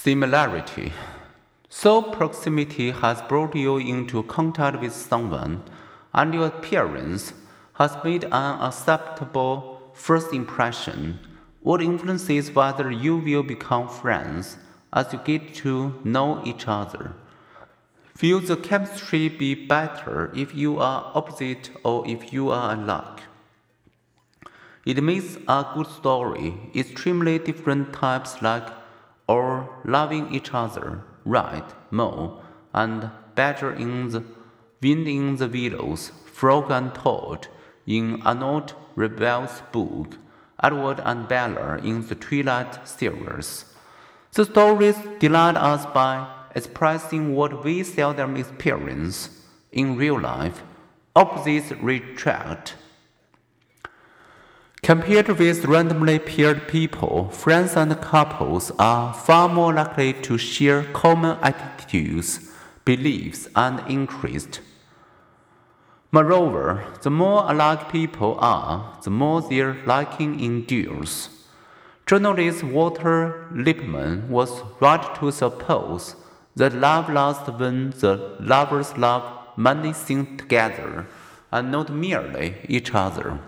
Similarity. So, proximity has brought you into contact with someone, and your appearance has made an acceptable first impression. What influences whether you will become friends as you get to know each other? Will the chemistry be better if you are opposite or if you are alike? It makes a good story. Extremely different types like or loving each other, right, Mole, and Badger in the wind in the willows, frog and toad in Arnold Lobel's book, Edward and Bella in the Twilight series. The stories delight us by expressing what we seldom experience in real life. Opposites attract. Compared with randomly paired people, friends and couples are far more likely to share common attitudes, beliefs, and interests. Moreover, the more alike people are, the more their liking endures. Journalist Walter Lippmann was right to suppose that love lasts when the lovers love many things together and not merely each other.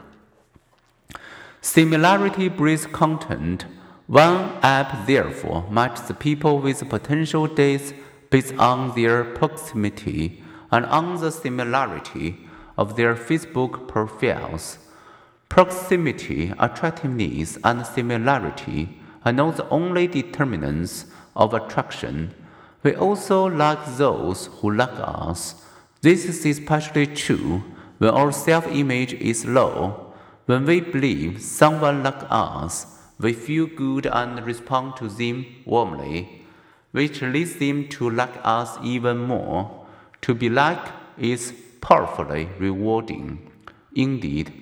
Similarity breeds content. One app therefore matches people with potential dates based on their proximity and on the similarity of their Facebook profiles. Proximity, attractiveness, and similarity are not the only determinants of attraction. We also like those who like us. This is especially true when our self image is low when we believe someone like us, we feel good and respond to them warmly, which leads them to like us even more. To be like is powerfully rewarding. Indeed,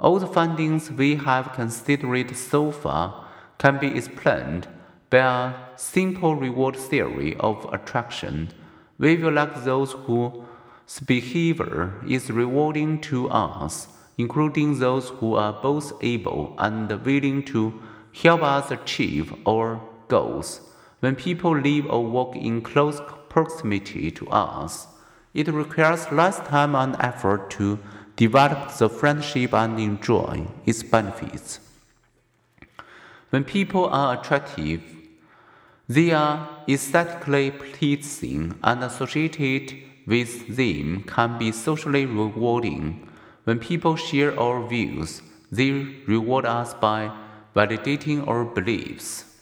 all the findings we have considered so far can be explained by a simple reward theory of attraction. We will like those whose behavior is rewarding to us including those who are both able and willing to help us achieve our goals. When people live or work in close proximity to us, it requires less time and effort to develop the friendship and enjoy its benefits. When people are attractive, they are aesthetically pleasing and associated with them can be socially rewarding. When people share our views, they reward us by validating our beliefs.